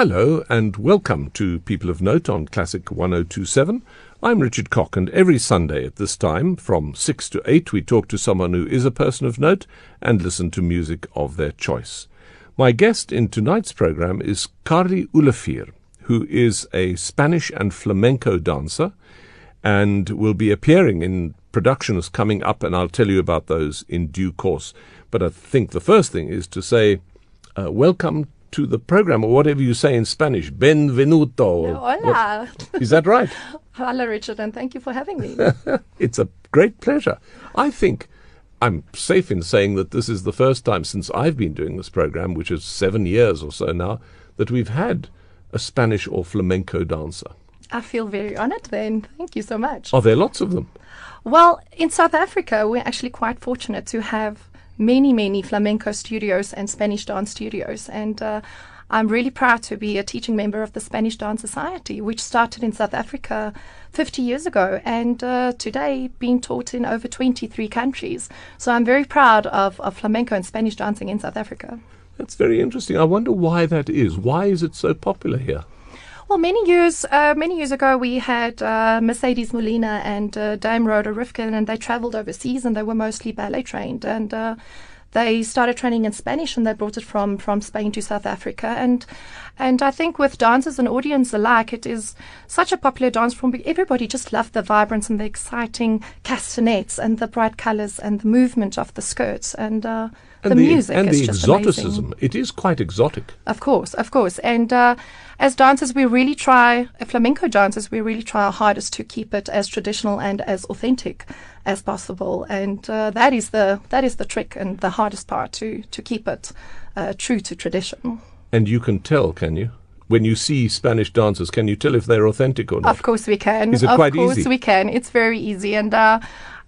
Hello and welcome to People of Note on Classic 1027. I'm Richard Cock, and every Sunday at this time, from 6 to 8, we talk to someone who is a person of note and listen to music of their choice. My guest in tonight's program is Carli Olivier, who is a Spanish and flamenco dancer and will be appearing in productions coming up, and I'll tell you about those in due course. But I think the first thing is to say, uh, welcome to the program, or whatever you say in Spanish. Benvenuto. Hola. What, is that right? Hello, Richard, and thank you for having me. it's a great pleasure. I think I'm safe in saying that this is the first time since I've been doing this program, which is seven years or so now, that we've had a Spanish or flamenco dancer. I feel very honored then. Thank you so much. Are there lots of them? Well, in South Africa, we're actually quite fortunate to have many, many flamenco studios and Spanish dance studios. And uh, I'm really proud to be a teaching member of the Spanish Dance Society, which started in South Africa 50 years ago and uh, today being taught in over 23 countries. So I'm very proud of, of flamenco and Spanish dancing in South Africa. That's very interesting. I wonder why that is. Why is it so popular here? Well, many years uh, many years ago, we had uh, Mercedes Molina and uh, Dame Rhoda Rifkin, and they travelled overseas, and they were mostly ballet trained, and uh, they started training in Spanish, and they brought it from from Spain to South Africa, and and I think with dancers and audience alike, it is such a popular dance form. Everybody just loved the vibrance and the exciting castanets and the bright colours and the movement of the skirts and. Uh, and the, the, music and is the just exoticism. amazing. It is quite exotic. Of course, of course. And uh, as dancers, we really try, uh, flamenco dancers, we really try our hardest to keep it as traditional and as authentic as possible. And uh, that is the that is the trick and the hardest part to to keep it uh, true to tradition. And you can tell, can you? When you see Spanish dancers, can you tell if they're authentic or not? Of course we can. Is it of quite course easy? we can. It's very easy. And uh,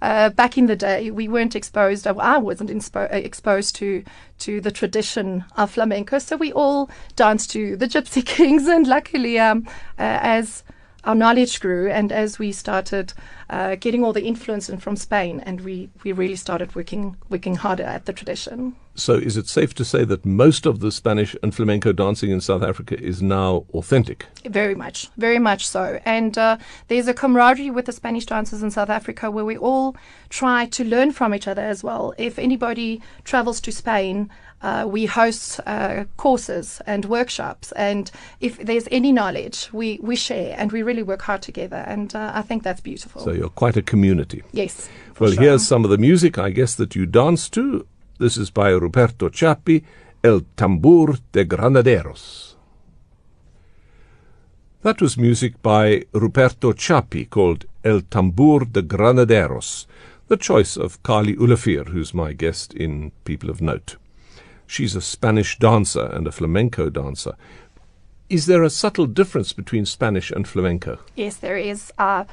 uh, back in the day, we weren't exposed. uh, I wasn't inspo- uh, exposed to to the tradition of flamenco, so we all danced to the Gypsy Kings. And luckily, um, uh, as our knowledge grew and as we started uh, getting all the influence in from Spain, and we, we really started working working harder at the tradition. So, is it safe to say that most of the Spanish and flamenco dancing in South Africa is now authentic? Very much, very much so. And uh, there's a camaraderie with the Spanish dancers in South Africa where we all try to learn from each other as well. If anybody travels to Spain, uh, we host uh, courses and workshops. And if there's any knowledge, we, we share and we really work hard together. And uh, I think that's beautiful. So, you're quite a community. yes. Well, sure. here's some of the music, I guess, that you dance to. This is by Ruperto Chapi, El Tambor de Granaderos. That was music by Ruperto Chapi called El Tambor de Granaderos, the choice of Carli Olivier, who's my guest in People of Note. She's a Spanish dancer and a flamenco dancer. Is there a subtle difference between Spanish and flamenco? Yes, there is. Uh,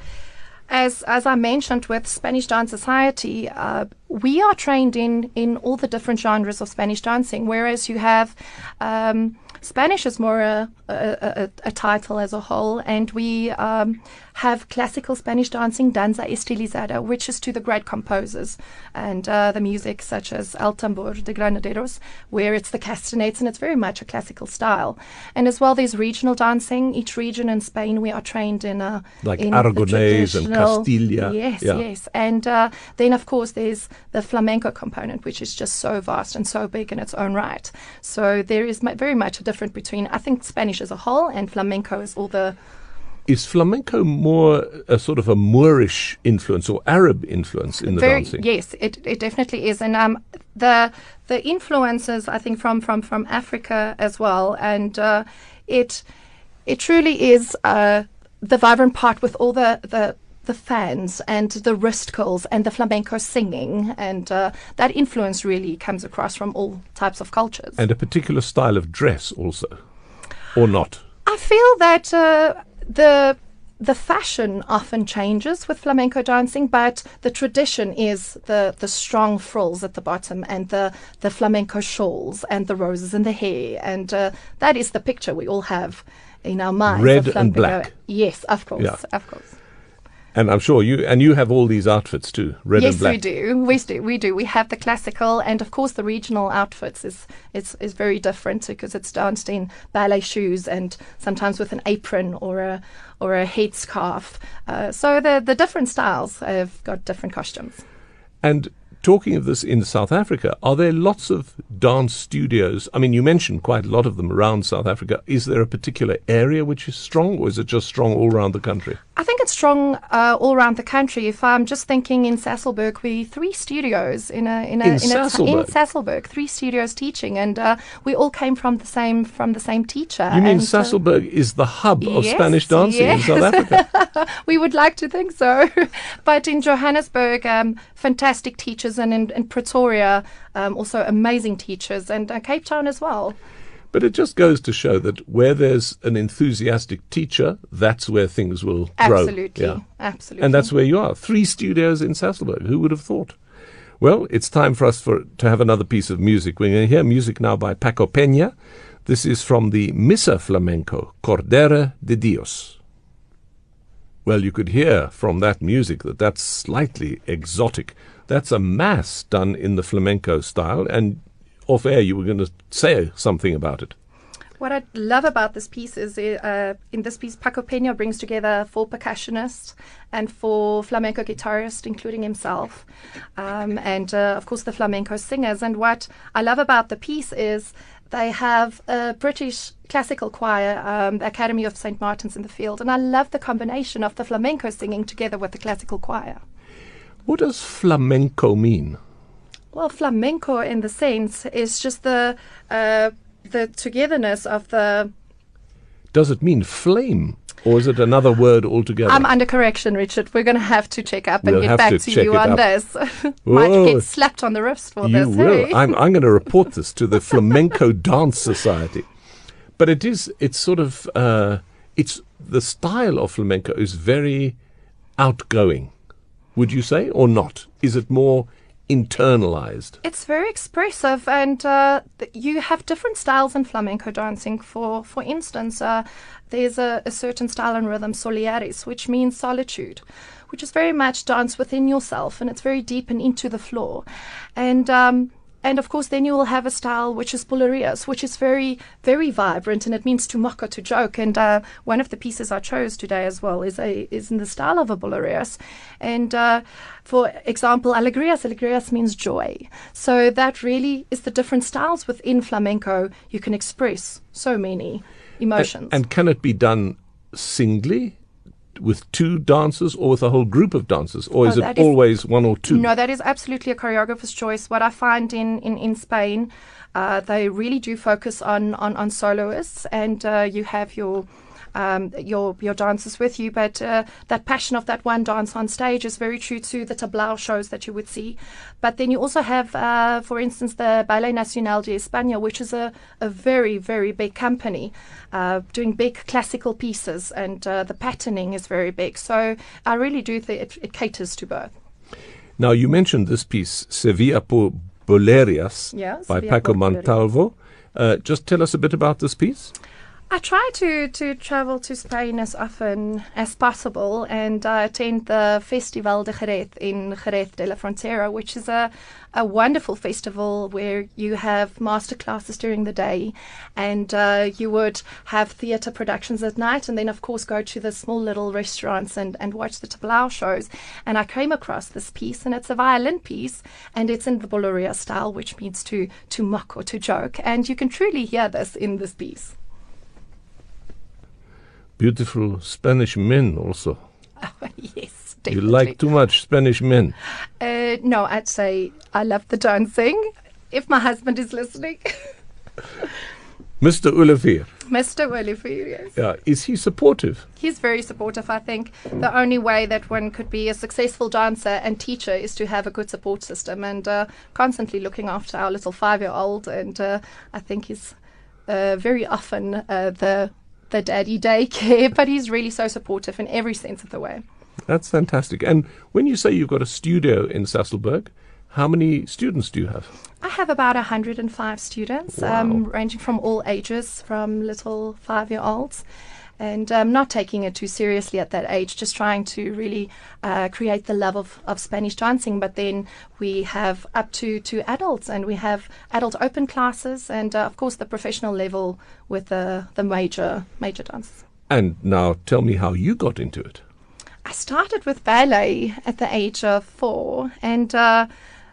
as as I mentioned with Spanish Dance Society, uh, we are trained in in all the different genres of Spanish dancing. Whereas you have um, Spanish is more a, a, a, a title as a whole, and we um, have classical Spanish dancing, danza estilizada, which is to the great composers and uh, the music such as El Tambor de Granaderos, where it's the castanets and it's very much a classical style. And as well, there's regional dancing. Each region in Spain, we are trained in a Like in Aragonese and Castilla. Yes, Yeah. yes. And uh, then, of course, there's the flamenco component, which is just so vast and so big in its own right. So there is very much a difference between, I think, Spanish as a whole and flamenco is all the. Is flamenco more a sort of a Moorish influence or Arab influence in the very, dancing? Yes, it, it definitely is. And um, the the influences, I think, from, from, from Africa as well. And uh, it it truly is uh, the vibrant part with all the, the the fans and the wrist curls and the flamenco singing and uh, that influence really comes across from all types of cultures. And a particular style of dress also, or not? I feel that uh, the the fashion often changes with flamenco dancing, but the tradition is the, the strong frills at the bottom and the, the flamenco shawls and the roses in the hair. And uh, that is the picture we all have in our minds. Red and black. Yes, of course, Yeah. of course. And I'm sure you and you have all these outfits too, red yes, and black. Yes, we do. We do. We do. We have the classical, and of course, the regional outfits is is, is very different because it's danced in ballet shoes and sometimes with an apron or a or a headscarf. Uh, so the the different styles have got different costumes. And talking of this in South Africa, are there lots of dance studios? I mean, you mentioned quite a lot of them around South Africa. Is there a particular area which is strong, or is it just strong all around the country? I think it's strong uh, all around the country. If I'm just thinking in Sasolburg, we three studios in a in a In a Sasolburg? in three studios teaching, and uh, we all came from the same from the same teacher. You mean and, uh, Sasolburg is the hub of yes, Spanish dancing in. South Africa? we would like to think so. but in Johannesburg, um, fantastic teachers, and in, in Pretoria, um, also amazing teachers, and uh, Cape Town as well. But it just goes to show that where there's an enthusiastic teacher, that's where things will grow. Absolutely. Yeah. Absolutely. And that's where you are. Three studios in Sasolburg. Who would have thought? Well, it's time for us for to have another piece of music. We're going to hear music now by Paco Peña. This is from the Misa Flamenca, Cordero de Dios. Well, you could hear from that music that that's slightly exotic. That's a mass done in the flamenco style, and off air you were going to say something about it. What I love about this piece is uh, in this piece, Paco Peña brings together four percussionists and four flamenco guitarists, including himself, um, and uh, of course the flamenco singers. And what I love about the piece is they have a British classical choir, um, the Academy of St. Martin's in the Field, and I love the combination of the flamenco singing together with the classical choir. What does flamenco mean? Well, flamenco, in the sense, is just the uh, the togetherness of the. Does it mean flame, or is it another word altogether? I'm under correction, Richard. We're going to have to check up and We'll get back to to, you on up. this. Might get slapped on the wrist for you this. will. hey? I'm, I'm going to report this to the Flamenco Dance Society. But it is. It's sort of. Uh, it's the style of flamenco is very outgoing. Would you say, or not? Is it more internalized? It's very expressive, and uh, you have different styles in flamenco dancing. For for instance, uh, there's a, a certain style and rhythm, soleares, which means solitude, which is very much dance within yourself, and it's very deep and into the floor, and. Um, and of course, then you will have a style which is bulerías, which is very, very vibrant, and it means to mock or to joke. And uh, one of the pieces I chose today as well is a is in the style of a bulerías. And uh, for example, alegrias, alegrias means joy. So that really is the different styles within flamenco. You can express so many emotions. And can it be done singly, with two dancers, or with a whole group of dancers, or is Oh, it is- always one or two? No, that is absolutely a choreographer's choice. What I find in in, in Spain, uh, they really do focus on on, on soloists, and uh, you have your. Um, your your dancers with you, but uh, that passion of that one dance on stage is very true to the tablao shows that you would see. But then you also have, uh, for instance, the Ballet Nacional de España, which is a, a very very big company, uh, doing big classical pieces, and uh, the patterning is very big. So I really do think it, it caters to both. Now, you mentioned this piece, Sevilla por Bulerías, Yeah, by Sevilla Paco Bolerias. Montalvo. Uh, just tell us a bit about this piece. I try to, to travel to Spain as often as possible and uh, attend the Festival de Jerez in Jerez de la Frontera, which is a, a wonderful festival where you have master classes during the day and uh, you would have theatre productions at night and then, of course, go to the small little restaurants and, and watch the tablao shows. And I came across this piece and it's a violin piece and it's in the Bulería style, which means to, to mock or to joke. And you can truly hear this in this piece. Beautiful Spanish men also. yes, definitely. You like too much Spanish men. Uh, no, I'd say I love the dancing. If my husband is listening, Mr. Olivier, Mr. Olivier, yes. yeah, is he supportive? He's very supportive. I think the only way that one could be a successful dancer and teacher is to have a good support system and uh, constantly looking after our little five year old. And uh, I think he's uh, very often uh, the the daddy daycare, but he's really so supportive in every sense of the way. That's fantastic. And when you say you've got a studio in Sasolburg, How many students do you have? I have about 105 students, Wow. um, ranging from all ages, from little five year olds. And um, not taking it too seriously at that age, just trying to really uh, create the love of, of Spanish dancing. But then we have up to, to adults, and we have adult open classes, and uh, of course the professional level with the, the major major dances. And now tell me how you got into it. I started with ballet at the age of four, and uh,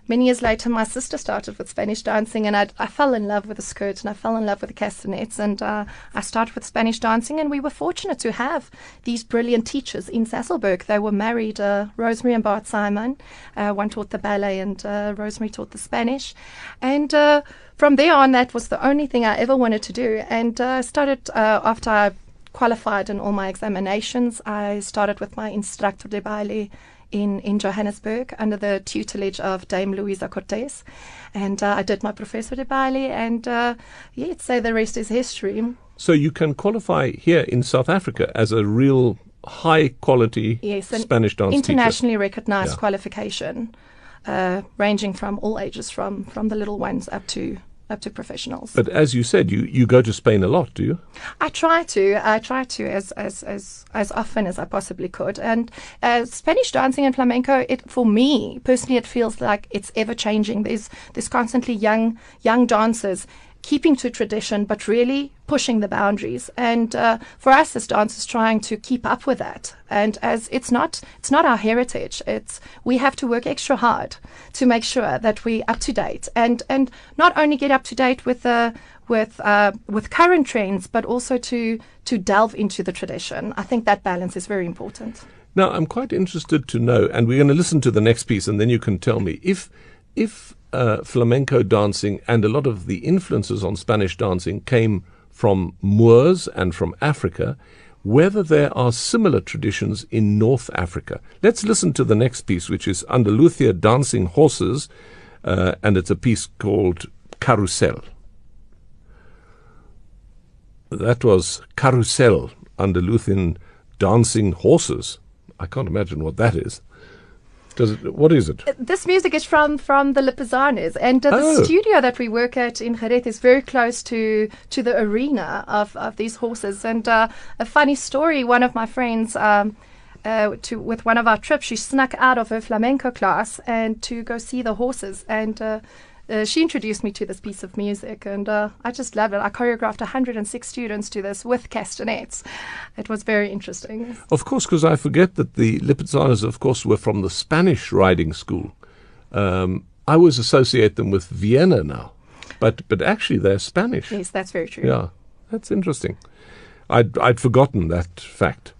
many years later, my sister started with Spanish dancing, and I, I fell in love with the skirt and I fell in love with the castanets, and uh, I started with Spanish dancing, and we were fortunate to have these brilliant teachers in Sasolburg. They were married, uh, Rosemary and Bart Simon. Uh, one taught the ballet, and uh, Rosemary taught the Spanish, and. Uh, from there on, that was the only thing I ever wanted to do, and uh, started uh, after I qualified in all my examinations. I started with my instructor de baile in, in Johannesburg under the tutelage of Dame Luisa Cortez. And uh, I did my professor de baile, and uh, yeah, say the rest is history. So you can qualify here in South Africa as a real high quality Yes, an Spanish dance teacher. internationally recognized Yeah. qualification, uh, ranging from all ages, from, from the little ones up to up to professionals. But as you said, you, you go to Spain a lot, do you? I try to. I try to as as as, as often as I possibly could. And uh, Spanish dancing and flamenco, it for me personally, it feels like it's ever changing. There's there's constantly young young dancers keeping to tradition, but really pushing the boundaries. And uh, for us as dancers, trying to keep up with that. And as it's not it's not our heritage. It's we have to work extra hard to make sure that we up to date and and not only get up to date with the with uh, with current trends, but also to to delve into the tradition. I think that balance is very important. Now, I'm quite interested to know, and we're going to listen to the next piece, and then you can tell me if if uh, flamenco dancing and a lot of the influences on Spanish dancing came from Moors and from Africa, whether there are similar traditions in North Africa. Let's listen to the next piece, which is Andalusia Dancing Horses, uh, and it's a piece called Carousel. That was Carousel, Andalusian Dancing Horses. I can't imagine what that is. Does it, what is it? This music is from from the Lipizanes, and uh, the Oh. studio that we work at in Jerez is very close to to the arena of, of these horses. And uh, a funny story: one of my friends. Um, uh, to with one of our trips, she snuck out of her flamenco class and to go see the horses, and uh, she introduced me to this piece of music, and uh, I just loved it. I choreographed 106 students to this with castanets. It was very interesting. Of course, because I forget that the Lipizzanos, of course, were from the Spanish riding school. Um, I always associate them with Vienna now, but but actually they're Spanish. Yes, that's very true. Yeah, that's interesting. I'd I'd forgotten that fact,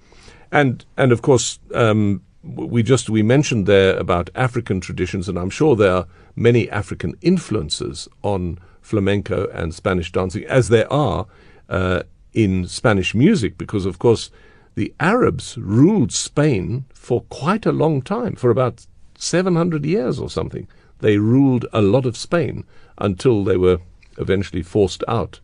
and and of course um, we just we mentioned there about African traditions, and I'm sure there are many African influences on flamenco and Spanish dancing, as there are uh, in Spanish music, because of course the Arabs ruled Spain for quite a long time, for about 700 years or something. They ruled a lot of Spain until they were eventually forced out.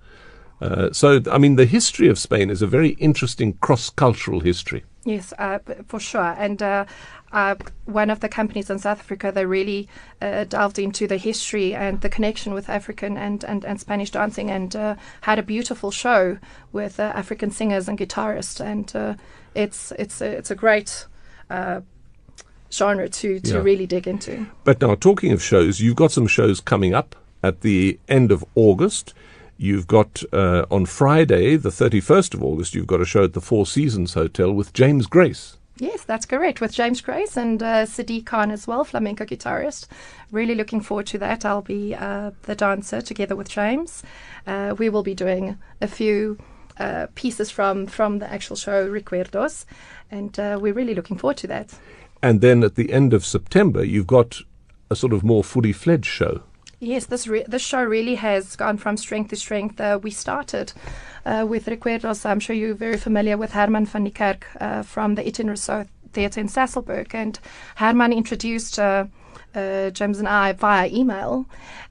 Uh, so, I mean, the history of Spain is a very interesting cross cultural history. Yes, uh, for sure. And uh, uh, one of the companies in South Africa, they really uh, delved into the history and the connection with African and, and, and Spanish dancing and uh, had a beautiful show with uh, African singers and guitarists. And uh, it's, it's, a, it's a great uh, genre to, to Yeah. really dig into. But now, talking of shows, you've got some shows coming up at the end of August. You've got uh, on Friday, the 31st of August, you've got a show at the Four Seasons Hotel with James Grace. Yes, that's correct. With James Grace and uh, Sadiq Khan as well, flamenco guitarist. Really looking forward to that. I'll be uh, the dancer together with James. Uh, we will be doing a few uh, pieces from, from the actual show, Recuerdos, and uh, we're really looking forward to that. And then at the end of September, you've got a sort of more fully fledged show. Yes, this re- this show really has gone from strength to strength. Uh, we started uh, with Recuerdos. I'm sure you're very familiar with Herman van die Kerk uh, from the Etienne Rousseau Theatre in Sasolburg. And Herman introduced uh, uh, James and I via email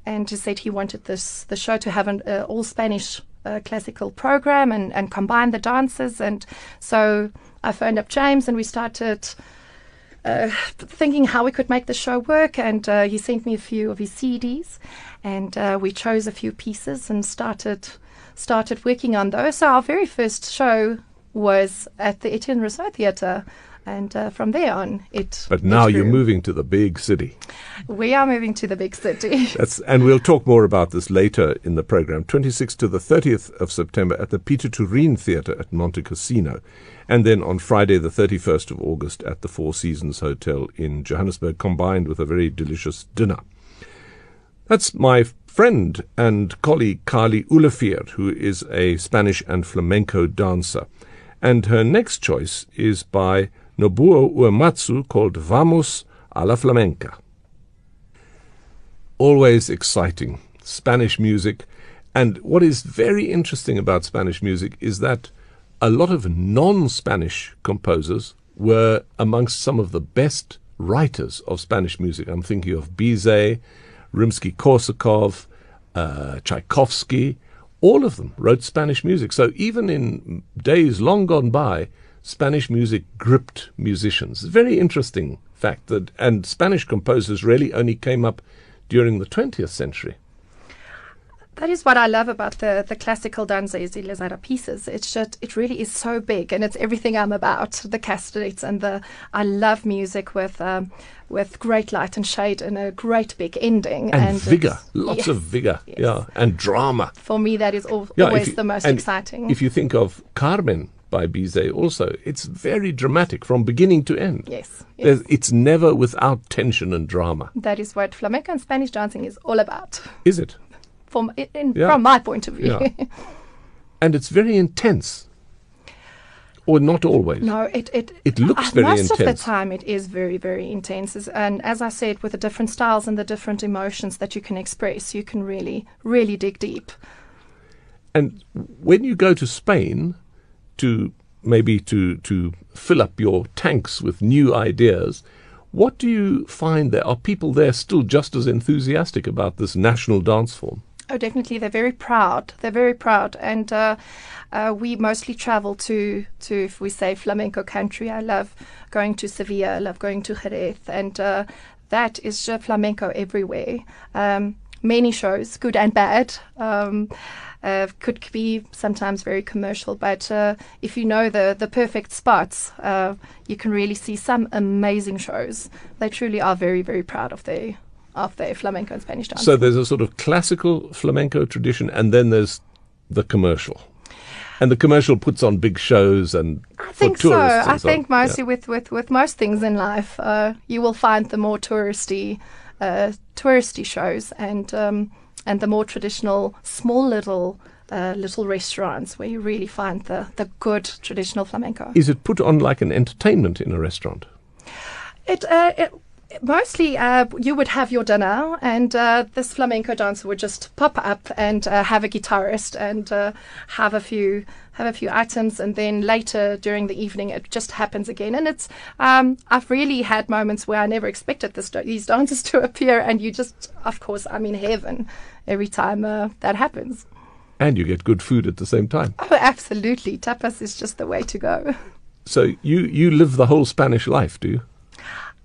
and he said he wanted this the show to have an uh, all Spanish classical program and, and combine the dances. And so I phoned up James and we started uh, thinking how we could make the show work, and uh, he sent me a few of his CDs, and uh, we chose a few pieces and started started working on those. So our very first show was at the Etienne Rousseau Theatre. And uh, from there on, it. But now it you're moving to the big city. We are moving to the big city. That's, and we'll talk more about this later in the program. 26th to the 30th of September at the Pieter Toerien Theatre at Montecasino. And then on Friday, the 31st of August, at the Four Seasons Hotel in Johannesburg, combined with a very delicious dinner. That's my friend and colleague Carli Olivier, who is a Spanish and flamenco dancer. And her next choice is by Nobuo Uematsu called Vamos a la Flamenca. Always exciting. Spanish music. And what is very interesting about Spanish music is that a lot of non Spanish composers were amongst some of the best writers of Spanish music. I'm thinking of Bizet, Rimsky Korsakov, uh, Tchaikovsky. All of them wrote Spanish music. So even in days long gone by, Spanish music gripped musicians. Very interesting fact that, and Spanish composers really only came up during the 20th century. That is what I love about the, the classical danza estilizada pieces. It's just, it really is so big and it's everything I'm about. The castanets and the, I love music with, um, with great light and shade and a great big ending. And, vigor, lots yes, of vigor, yes. yeah, and drama. For me, that is al- Yeah, always you- the most exciting. If you think of Carmen by Bizet, also, it's very dramatic from beginning to end. yes, yes. it's never without tension and drama, That is what flamenco and Spanish dancing is all about. is it? From, in, Yeah. from my point of view. Yeah. And it's very intense. Or not always. No, it it It looks uh, very most of the time it is very very intense, and as I said, with the different styles and the different emotions that you can express, you can really really dig deep. And when you go to Spain to maybe to to fill up your tanks with new ideas, what do you find there? Are people there still just as enthusiastic about this national dance form? Oh, definitely, they're very proud. They're very proud, and uh, uh, we mostly travel to to if we say flamenco country. I love going to Sevilla. I love going to Jerez, and uh, that is flamenco everywhere. Um, many shows, good and bad. Um, uh, could be sometimes very commercial, but uh, if you know the the perfect spots, uh, you can really see some amazing shows. They truly are very very proud of their of their flamenco and Spanish dance. So there's a sort of classical flamenco tradition, and then there's the commercial. And the commercial puts on big shows and I for think so. tourists. I so think mostly with, with, with most things in life, uh, you will find the more touristy, uh, touristy shows and um, and the more traditional, small little uh, little restaurants where you really find the, the good traditional flamenco. Is it put on like an entertainment in a restaurant? It, uh, it mostly uh, you would have your dinner, and uh, this flamenco dancer would just pop up and uh, have a guitarist and uh, have a few have a few items, and then later during the evening it just happens again. And it's um, I've really had moments where I never expected this, these dancers to appear, and you just, of course, I'm in heaven every time uh, that happens. And you get good food at the same time. Oh, absolutely, tapas is just the way to go. So you, you live the whole Spanish life, do you?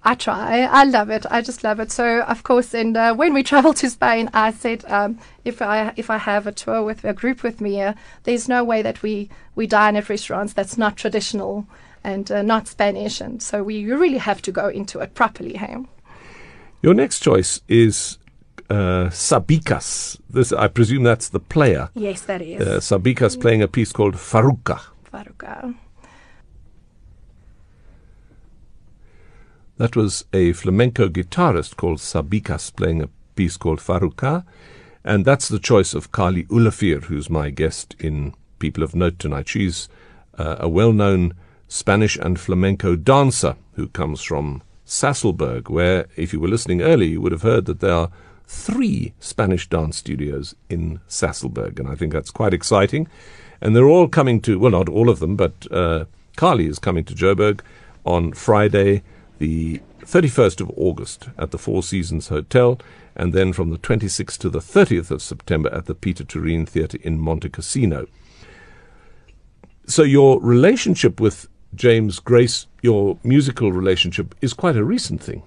I try. I love it. I just love it. So, of course, and uh, when we travel to Spain, I said um, if I if I have a tour with a group with me, uh, there's no way that we we dine at restaurants that's not traditional and uh, not Spanish, and so we really have to go into it properly. Hey? Your next choice is uh, Sabicas. This, I presume that's the player. Yes, that is. Uh, Sabicas playing a piece called Faruca. Faruka. That was a flamenco guitarist called Sabicas playing a piece called Faruca. And that's the choice of Carli Olivier, who's my guest in People of Note tonight. She's uh, a well known Spanish and flamenco dancer who comes from Sasolburg, where, if you were listening early, you would have heard that there are three Spanish dance studios in Sasolburg. And I think that's quite exciting. And they're all coming to, well, not all of them, but uh, Carli is coming to Joburg on Friday, the 31st of August at the Four Seasons Hotel, and then from the 26th to the 30th of September at the Pieter Toerien Theatre in Montecasino. So your relationship with James Grace, your musical relationship is quite a recent thing.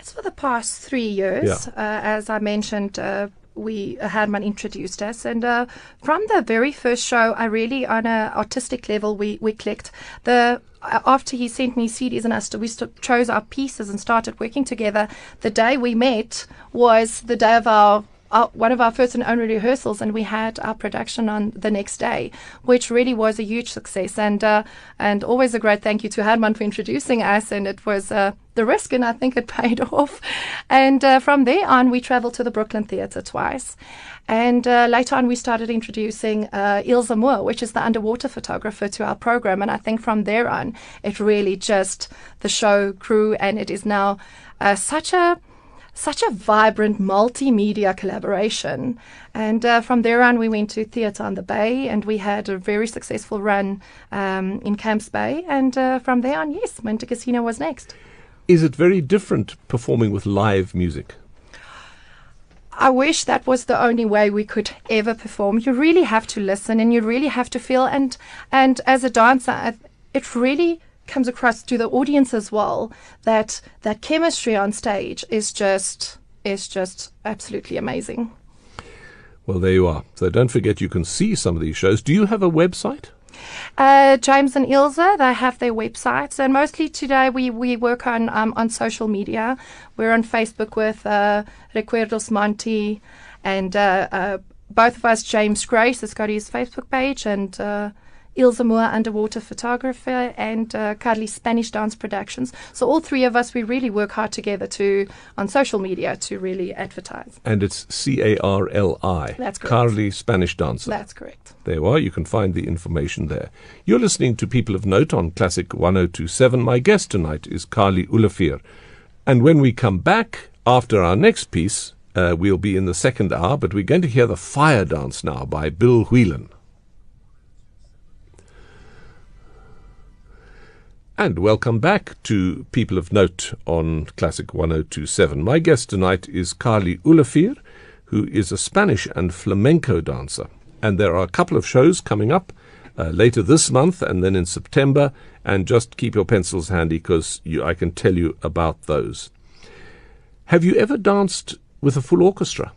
It's for the past three years. Yeah. Uh, as I mentioned, uh, we uh, Herman introduced us, and uh, from the very first show, I really, on an artistic level, we we clicked. The uh, after he sent me CDs and us, we st- chose our pieces and started working together. The day we met was the day of our our, one of our first and only rehearsals, and we had our production on the next day, which really was a huge success. And uh, and always a great thank you to Herman for introducing us. And it was uh, the risk, and I think it paid off. And uh, from there on, we traveled to the Brooklyn Theatre twice. And uh, later on, we started introducing uh, Moore, which is the underwater photographer, to our program. And I think from there on, it really just the show grew, and it is now uh, such a such a vibrant multimedia collaboration. And uh, from there on, we went to Theatre on the Bay and we had a very successful run um, in Camps Bay. And uh, from there on, yes, Montecasino was next. Is it very different performing with live music? I wish that was the only way we could ever perform. You really have to listen and you really have to feel. And, and as a dancer, it really comes across to the audience as well that that chemistry on stage is just is just absolutely amazing. Well, there you are. So don't forget you can see some of these shows. Do you have a website? Uh, James and Ilse, they have their websites, and mostly today we, we work on um, on social media. We're on Facebook with uh, Recuerdos Monty, and uh, uh, both of us, James Grace, has got his Facebook page, and uh, Ilse Moore, underwater photographer, and uh, Carli Spanish Dance Productions. So all three of us, we really work hard together to on social media to really advertise. And it's C A R L I. That's correct. Carli Spanish Dancer. That's correct. There you are. You can find the information there. You're listening to People of Note on Classic 1027. My guest tonight is Carli Olivier. And when we come back after our next piece, uh, we'll be in the second hour, but we're going to hear the Fire Dance now by Bill Whelan. And welcome back to People of Note on Classic 1027. My guest tonight is Carli Olivier, who is a Spanish and flamenco dancer. And there are a couple of shows coming up uh, later this month and then in September. And just keep your pencils handy because I can tell you about those. Have you ever danced with a full orchestra?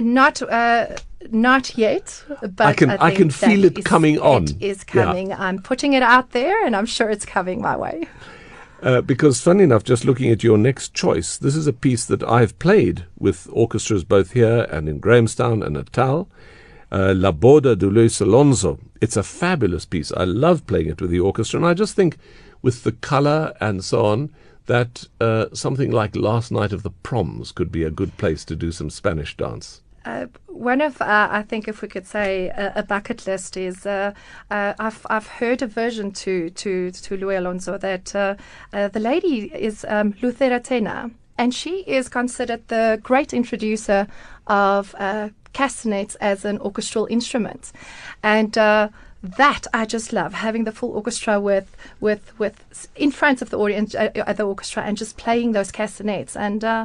Not, uh, not yet. But I can- I think can feel it coming on. It is Yeah. coming. I'm putting it out there, and I'm sure it's coming my way. Uh, because, funny enough, just looking at your next choice, this is a piece that I've played with orchestras both here and in Grahamstown and Natal. Uh, La Boda de Luis Alonso. It's a fabulous piece. I love playing it with the orchestra, and I just think, with the color and so on, that uh, something like Last Night of the Proms could be a good place to do some Spanish dance. Uh, one of, uh, I think, if we could say, a, bucket list is uh, uh, I've I've heard a version to to to Luis Alonso that uh, the lady is um, Lucero Tena, and she is considered the great introducer of castanets as an orchestral instrument, and. That I just love having the full orchestra with with with in front of the audience uh, the orchestra and just playing those castanets and uh,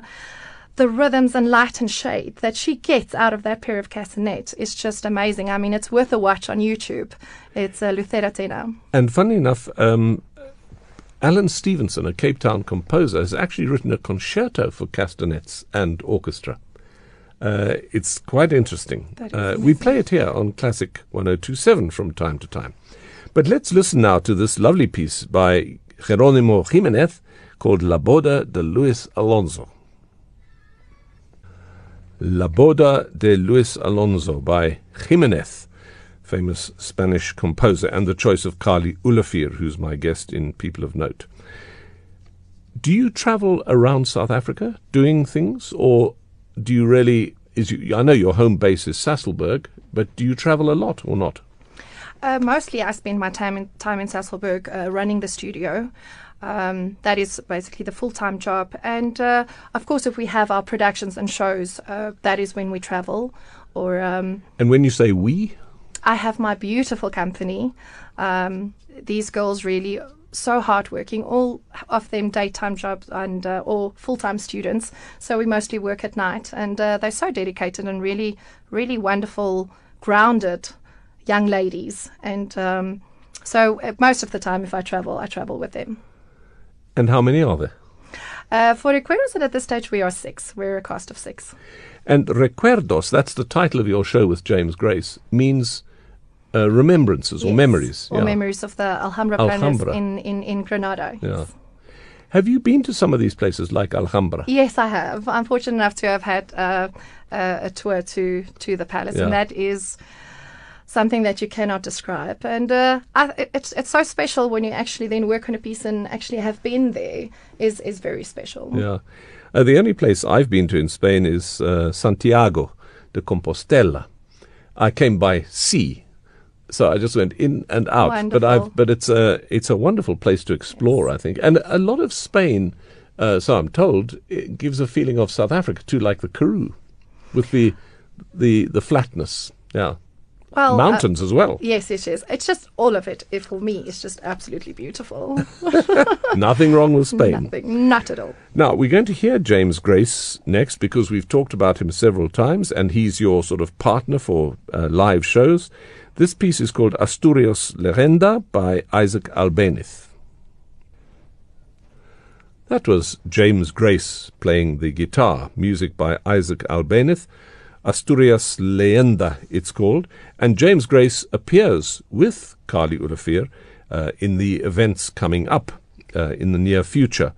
the rhythms and light and shade that she gets out of that pair of castanets is just amazing. I mean, it's worth a watch on YouTube. It's uh, Lucero Tena. And funny enough, um, Allan Stephenson, a Cape Town composer, has actually written a concerto for castanets and orchestra. Uh, it's quite interesting. Uh, we play it here on Classic 1027 from time to time. But let's listen now to this lovely piece by Jerónimo Jiménez called La Boda de Luis Alonso. La Boda de Luis Alonso by Jiménez famous Spanish composer, and the choice of Carli Olivier, who's my guest in People of Note. Do you travel around South Africa doing things, or do you really? Is you, I know your home base is Sasolburg, but do you travel a lot or not? Uh, mostly, I spend my time in time in Sasolburg uh, running the studio. Um, that is basically the full time job. And uh, of course, if we have our productions and shows, uh, that is when we travel. Or um, And when you say we, I have my beautiful company. Um, these girls really so hardworking, all of them daytime jobs and uh, or full time students. So we mostly work at night, and uh, they're so dedicated and really, really wonderful, grounded young ladies. And um, so uh, most of the time, if I travel, I travel with them. And how many are there? Uh, for Recuerdos, and at this stage, we are six. We're a cast of six. And Recuerdos, that's the title of your show with James Grace, means uh, remembrances or memories. Or yeah. memories of the Alhambra, Alhambra. in, in, in Granada. Yeah. Have you been to some of these places like Alhambra? Yes, I have. I'm fortunate enough to have had uh, uh, a tour to to the palace, Yeah. and that is something that you cannot describe. And uh, I, it's it's so special when you actually then work on a piece and actually have been there. is is very special. Yeah. Uh, the only place I've been to in Spain is uh, Santiago de Compostela. I came by sea, so I just went in and out. But I've but it's a it's a wonderful place to explore, I think, and a lot of Spain. Uh, so I'm told gives a feeling of South Africa too, like the Karoo, with the the the flatness. Yeah, Well, uh, mountains as well. Yes, it is. It's just all of it. If for me, it's just absolutely beautiful. Nothing wrong with Spain. Nothing, not at all. Now, we're going to hear James Grace next because we've talked about him several times and he's your sort of partner for uh, live shows. This piece is called Asturias Leyenda by Isaac Albeniz. That was James Grace playing the guitar, music by Isaac Albeniz. Asturias Leyenda, it's called. And James Grace appears with Carli Olivier uh, in the events coming up uh, in the near future.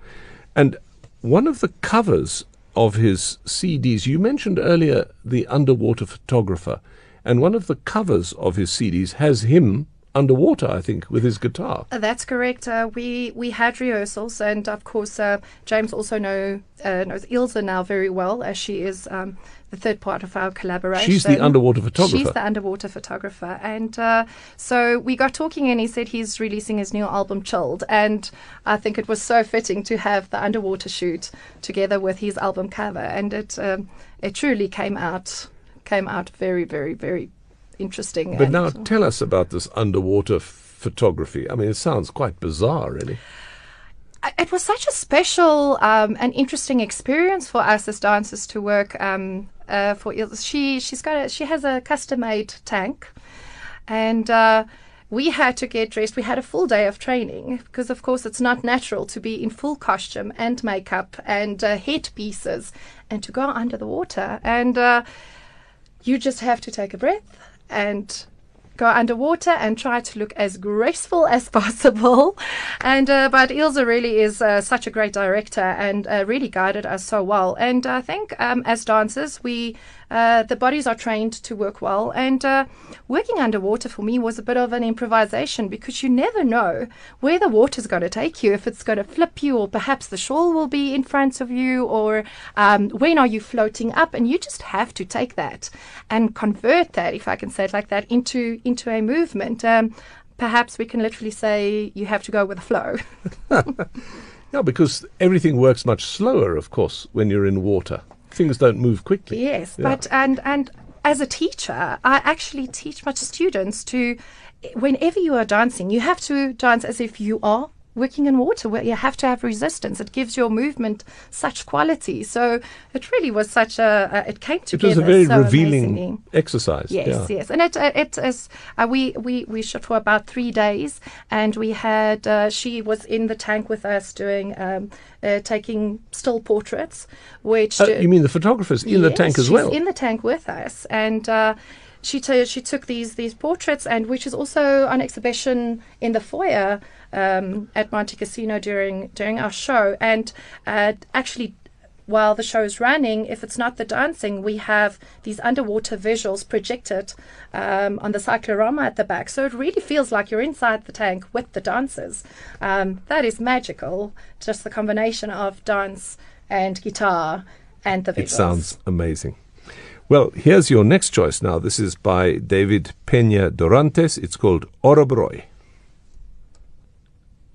And one of the covers of his CDs, you mentioned earlier the underwater photographer, and one of the covers of his CDs has him underwater, I think, with his guitar. Uh, That's correct. Uh, we we had rehearsals, and of course, uh, James also know uh, knows Ilse now very well, as she is um, the third part of our collaboration. She's the underwater photographer. She's the underwater photographer, and uh, so we got talking, and he said he's releasing his new album, Chilled, and I think it was so fitting to have the underwater shoot together with his album cover, and it um, it truly came out came out very, very, very interesting. But now tell us about this underwater photography. I mean, it sounds quite bizarre, really. It was such a special um, and interesting experience for us as dancers to work um, uh, for. She she's got a, she has a custom made tank, and uh, we had to get dressed. We had a full day of training because, of course, it's not natural to be in full costume and makeup and uh, headpieces and to go under the water. And uh, you just have to take a breath and go underwater and try to look as graceful as possible. And uh, but Ilse really is uh, such a great director and uh, really guided us so well. And I think um, as dancers, we uh, the bodies are trained to work well. And uh, working underwater for me was a bit of an improvisation because you never know where the water's going to take you. If it's going to flip you, or perhaps the shore will be in front of you, or um, when are you floating up? And you just have to take that and convert that, if I can say it like that, into into a movement. Um, perhaps we can literally say you have to go with the flow. Yeah, because everything works much slower, of course, when you're in water. Things don't move quickly. Yes, Yeah. but and and as a teacher, I actually teach my students to whenever you are dancing, you have to dance as if you are working in water where you have to have resistance it gives your movement such quality so it really was such a, it came together. It was a very so revealing amazingly. exercise. Yes, yeah. yes, and it uh, it is. Uh, we we we shot for about three days, and we had uh, she was in the tank with us doing um, uh, taking still portraits, which uh, you mean the photographer's in the tank as well? in the tank with us, and uh, she t- she took these these portraits, and which is also on exhibition in the foyer um, at Montecasino during during our show, and uh, actually. While the show is running, if it's not the dancing, we have these underwater visuals projected um, on the cyclorama at the back. So it really feels like you're inside the tank with the dancers. Um, that is magical. Just the combination of dance and guitar and the visuals. It sounds amazing. Well, here's your next choice now. This is by David Peña Dorantes. It's called Orobroi.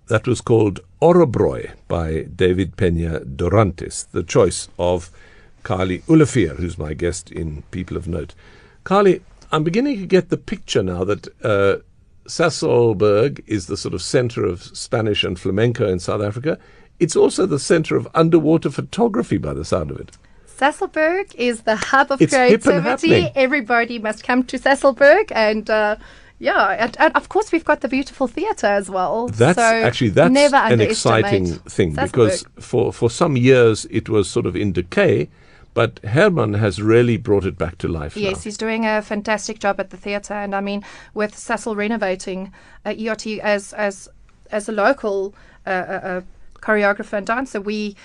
That was called Orobroi by David Peña Dorantes, the choice of Carli Olivier, who's my guest in People of Note. Carli, I'm beginning to get the picture now that uh, is the sort of center of Spanish and flamenco in South Africa. It's also the center of underwater photography by the sound of it. Sasolburg is the hub of It's creativity. Everybody must come to Sasolburg, and uh, yeah, and, and of course we've got the beautiful theatre as well. That's so actually that's never an exciting thing because for for some years it was sort of in decay, but Herman has really brought it back to life. Yes, now. he's doing a fantastic job at the theatre, and I mean, with Cecil renovating uh, ERT as as as a local uh, uh, uh, choreographer and dancer, we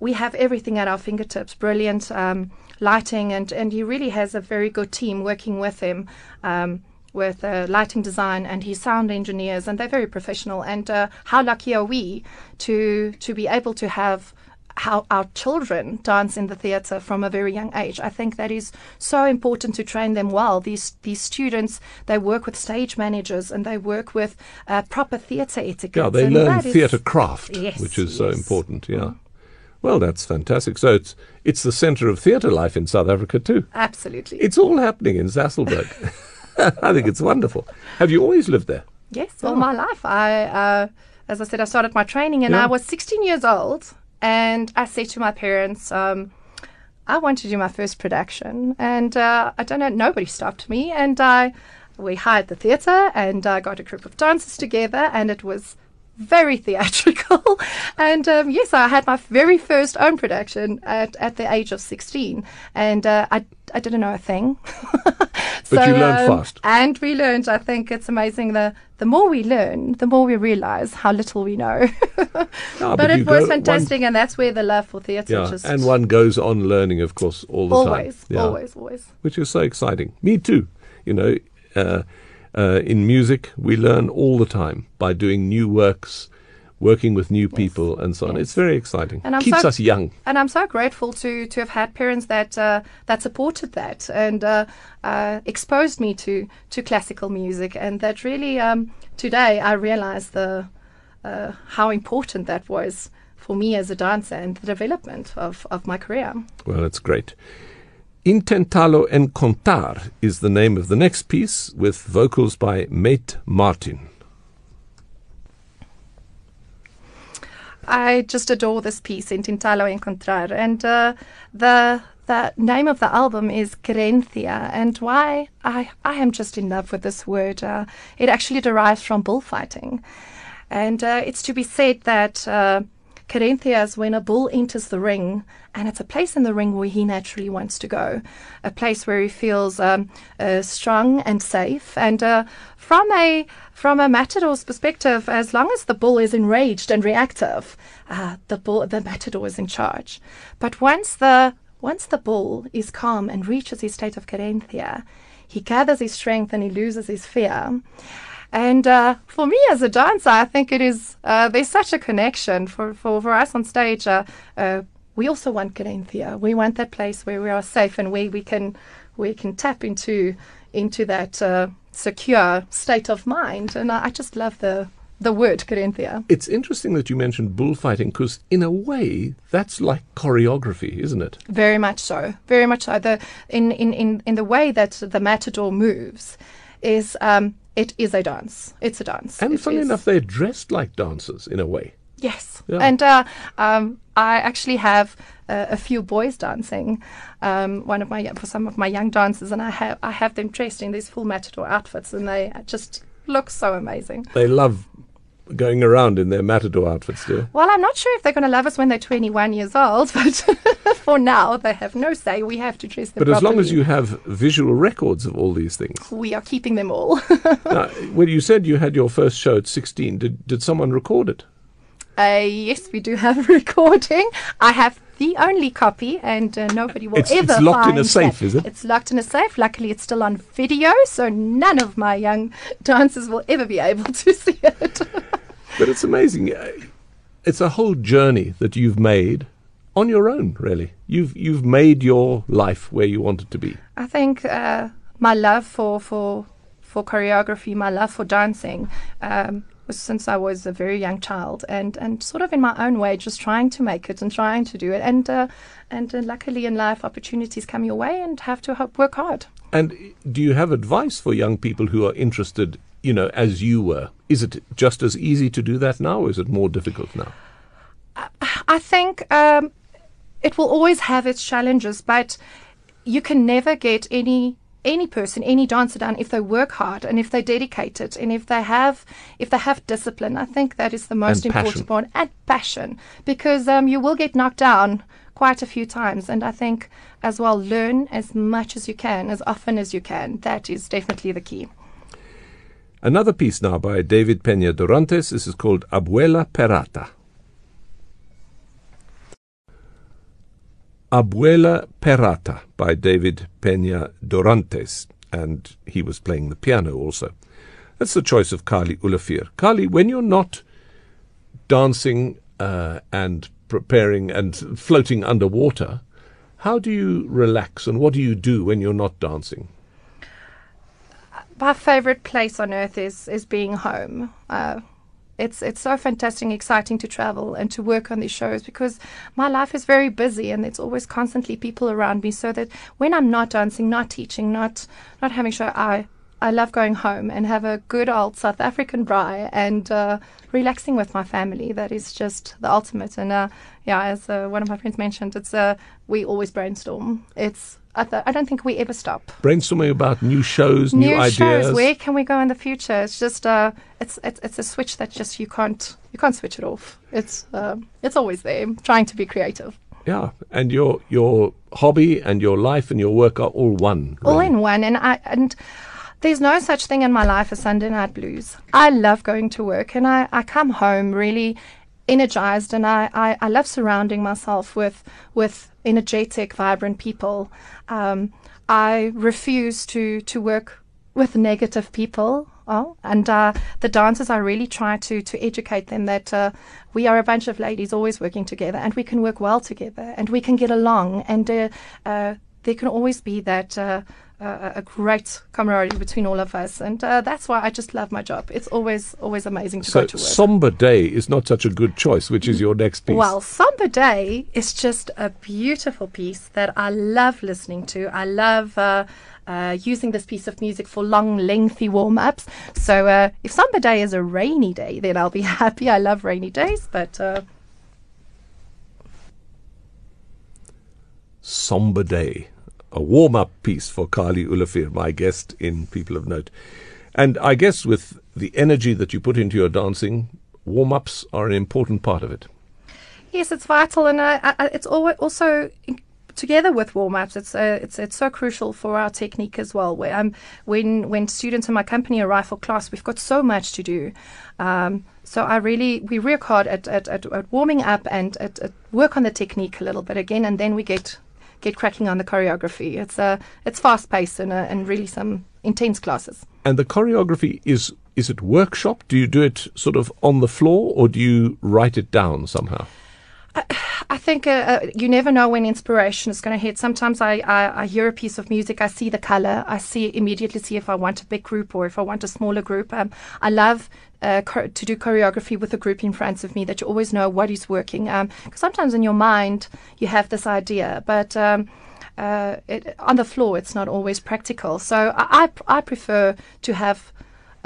we have everything at our fingertips. Brilliant um, lighting, and and he really has a very good team working with him. Um, with uh, lighting design and his sound engineers, and they're very professional. And uh, how lucky are we to to be able to have how our children dance in the theatre from a very young age. I think that is so important to train them well. These these students they work with stage managers and they work with uh, proper theatre etiquette. yeah, they and learn theatre craft, Yes, which is so important. Yeah. Well, that's fantastic. So it's it's the centre of theatre life in South Africa too. Absolutely. It's all happening in Sasolburg. I think it's wonderful. Have you always lived there? Yes, all my life. I, uh, as I said, I started my training, and Yeah. I was 16 years old, and I said to my parents, um, "I want to do my first production," and uh, I don't know, nobody stopped me, and I, we hired the theatre, and I got a group of dancers together, and it was very theatrical. and um, yes, I had my very first own production at, at the age of 16, and uh, I, I didn't know a thing. But you learned fast. And we learned, I think it's amazing. The, the more we learn, the more we realize how little we know. Ah, but, you it was fantastic, and that's where the love for theatre yeah, just and one goes on learning, of course, all the time. always, Yeah. always, always. which is so exciting. Me too. You know, uh, uh, in music, we learn all the time by doing new works, working with new people, and so on. Yes. It's very exciting. And I'm Keeps so- us young. And I'm so grateful to to have had parents that uh, that supported that and uh, uh, exposed me to to classical music, and that really um, today I realize the uh, how important that was for me as a dancer and the development of, of my career. Well, it's great. Intentalo Encontrar is the name of the next piece with vocals by Mate Martin. I just adore this piece, Intentalo Encontrar, and uh, the the name of the album is Querencia, and why I I am just in love with this word. Uh, it actually derives from bullfighting, and uh, it's to be said that. Uh, Is when a bull enters the ring, and it's a place in the ring where he naturally wants to go, a place where he feels um, uh, strong and safe. And uh, from a from a matador's perspective, as long as the bull is enraged and reactive, uh, the bull the matador is in charge. But once the once the bull is calm and reaches his state of Querencia, he gathers his strength and he loses his fear. And uh, for me as a dancer, I think it is uh, there's such a connection for, for, for us on stage. Uh, uh, we also want Querencia. We want that place where we are safe and where we can we can tap into into that uh, secure state of mind. And I, I just love the the word Querencia. It's interesting that you mentioned bullfighting because, in a way, that's like choreography, isn't it? Very much so. Very much so. The in in, in, in the way that the matador moves is um, it is a dance. It's a dance. And It funny is- enough, they're dressed like dancers in a way. Yes, Yeah. and uh, um, I actually have uh, a few boys dancing. Um, one of my for some of my young dancers, and I have I have them dressed in these full matador outfits, and they just look so amazing. They love going around in their matador outfits, do. Well, I'm not sure if they're going to love us when they're 21 years old, but for now they have no say. We have to dress them. But as long as you have visual records of all these things. we are keeping them all. now, when you said you had your first show at 16, did, did someone record it? Uh, yes, we do have recording. I have the only copy, and uh, nobody will It's- ever it's locked in a safe, that. is it? It's locked in a safe. Luckily, it's still on video, so none of my young dancers will ever be able to see it. But it's amazing. Uh, It's a whole journey that you've made on your own, really. You've, you've made your life where you want it to be. I think uh, my love for, for for choreography, my love for dancing, um, since I was a very young child, and, and sort of in my own way, just trying to make it and trying to do it. And uh, and uh, luckily in life, opportunities come your way, and have to work hard. And do you have advice for young people who are interested, you know, as you were? Is it just as easy to do that now, or is it more difficult now? I think um, it will always have its challenges, but you can never get any any person, any dancer done if they work hard and if they're dedicated and if they have if they have discipline. I think that is the most And important part and passion because um, you will get knocked down quite a few times and I think as well learn as much as you can as often as you can. That is definitely the key. Another piece now by David Peña Dorantes. This is called Abuela Perrata. Abuela Perrata by David Peña Dorantes, and he was playing the piano also. That's the choice of Carli Olivier. Carli, when you're not dancing uh, and preparing and floating underwater, how do you relax and what do you do when you're not dancing? my favorite place on earth is is being home. Uh, it's it's so fantastic and exciting to travel and to work on these shows because my life is very busy and it's always constantly people around me. So that when I'm not dancing, not teaching, not not having show, I I love going home and have a good old South African braai and uh, relaxing with my family. That is just the ultimate. And uh, yeah, as uh, one of my friends mentioned, it's uh, we always brainstorm. It's I, th- I don't think we ever stop Brainstorming about new shows, new, new ideas. shows. Where can we go in the future? It's just uh, it's it's it's a switch that just you can't you can't switch it off. It's um, it's always there. trying to be creative. Yeah, and your your hobby and your life and your work are all one. all in one and i and there's no such thing in my life as sunday night blues i love going to work and i, I come home really energized and I, I, I love surrounding myself with with energetic vibrant people. Um, i refuse to to work with negative people Oh, and uh, the dancers, I really try to to educate them that uh, we are a bunch of ladies always working together, and we can work well together, and we can get along, and uh, uh, there can always be that uh, a great camaraderie between all of us, and uh, that's why I just love my job. It's always always amazing to So go to work. somber day is not such a good choice, which is your next piece. Well, Somber Day is just a beautiful piece that I love listening to. I love uh, uh, using this piece of music for long, lengthy warm ups. So uh, if Samba Day is a rainy day, then I'll be happy. I love rainy days, but. Uh, somber day, a warm-up piece for Carli Olivier, my guest in People of Note. And I guess with the energy that you put into your dancing, warm-ups are an important part of it. Yes, it's vital, and uh, uh, it's also together with warm ups. It's uh, it's it's so crucial for our technique as well. Where um, when when students in my company arrive for class, we've got so much to do. Um, so I really we work hard at at, at, at warming up and at, at work on the technique a little bit again, and then we get get cracking on the choreography. It's uh, it's fast paced and uh, and really some intense classes. And the choreography is is it workshop? Do you do it sort of on the floor or do you write it down somehow? I think uh, uh, you never know when inspiration is going to hit. Sometimes I, I, I hear a piece of music, I see the color, I see immediately see if I want a big group or if I want a smaller group. Um, I love uh, to do choreography with a group in front of me that you always know what is working. Because sometimes in your mind you have this idea, but um, uh, it, on the floor it's not always practical. So I, I, I prefer to have.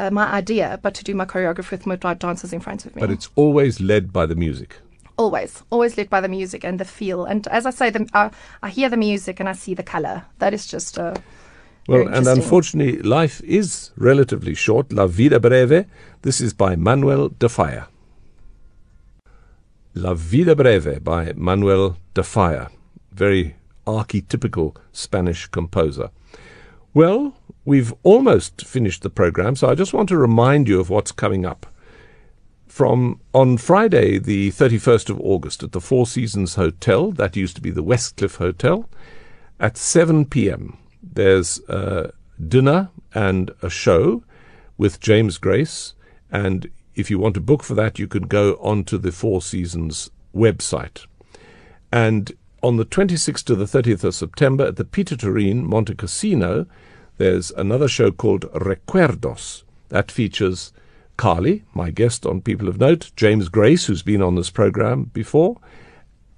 Uh, my idea, but to do my choreography with my dancers in front of me But it's always led by the music. Always always led by the music and the feel and as i say the, uh, i hear the music and i see the color that is just uh, Well, and unfortunately, life is relatively short. La vida breve. This is by Manuel de Falla. La vida breve by Manuel de Falla. Very archetypical Spanish composer. Well, we've almost finished the program, so I just want to remind you of what's coming up. From on Friday, the 31st of August, at the Four Seasons Hotel, that used to be the Westcliff Hotel, at 7 p.m. There's a dinner and a show with James Grace. And if you want to book for that, you can go onto the Four Seasons website. And on the 26th to the 30th of September at the Pieter Toerien Monte Cassino, there's another show called Recuerdos. That features Carli, my guest on People of Note, James Grace, who's been on this program before,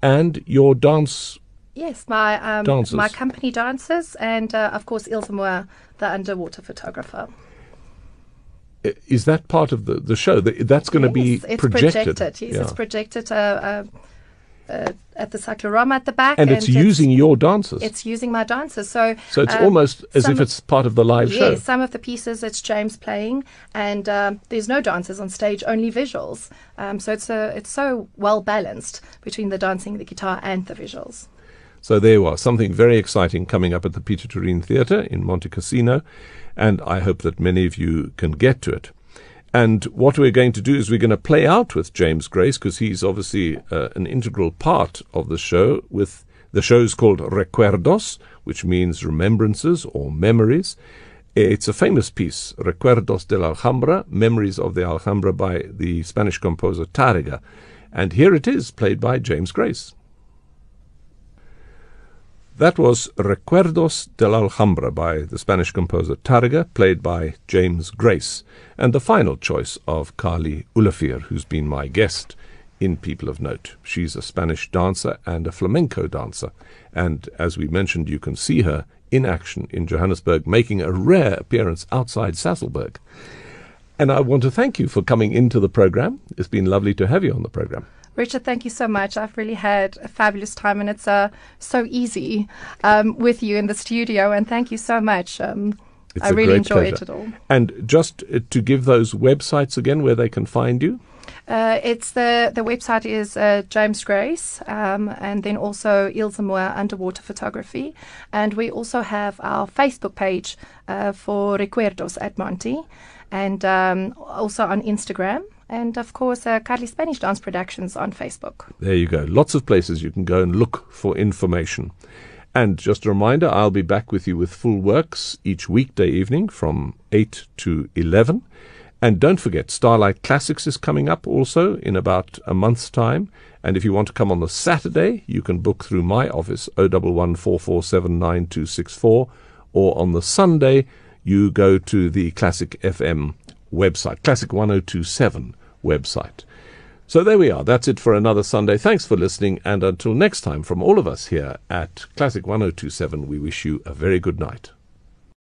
and your dance yes my um, Dancers. my company dancers and uh, of course ilse moore the underwater photographer Is that part of the, the show? That's going to be Yes, it's projected. projected yes Yeah. it's projected uh, uh, uh, at the cyclorama at the back, and, it's using your dancers. It's using my dancers. So so it's um, almost as if it's part of the live yeah, show. some of the pieces it's James playing, and um, there's no dancers on stage, only visuals. Um, so it's a, it's so well balanced between the dancing, the guitar, and the visuals. So there you are, something very exciting coming up at the Pieter Toerien Theatre in Montecasino, and I hope that many of you can get to it. And what we're going to do is we're going to play out with James Grace because he's obviously uh, an integral part of the show. With the show's called Recuerdos, which means remembrances or memories. It's a famous piece, Recuerdos de la Alhambra, Memories of the Alhambra by the Spanish composer Tárrega. And here it is, played by James Grace. That was Recuerdos de la Alhambra by the Spanish composer Tárrega, played by James Grace, and the final choice of Carli Olivier, who's been my guest in People of Note. She's a Spanish dancer and a flamenco dancer, and as we mentioned, you can see her in action in Johannesburg, making a rare appearance outside Sasolburg. And I want to thank you for coming into the program. It's been lovely to have you on the program. Richard, thank you so much. I've really had a fabulous time, and it's uh, so easy um, with you in the studio. And thank you so much. Um, It's I really enjoyed pleasure. it all. And just uh, to give those websites again where they can find you. Uh, it's the the website is uh, James Grace, um, and then also Ilse Moore Underwater Photography, and we also have our Facebook page uh, for Recuerdos at Monty, and um, also on Instagram, and of course uh, Spanish Dance Productions on Facebook. There you go. Lots of places you can go and look for information. And just a reminder, I'll be back with you with full works each weekday evening from 8 to 11. And don't forget, Starlight Classics is coming up also in about a month's time. And if you want to come on the Saturday, you can book through my office, 01144799264, or on the Sunday, you go to the Classic FM website, Classic 1027 website. So there we are. That's it for another Sunday. Thanks for listening. And until next time, from all of us here at Classic 1027, we wish you a very good night.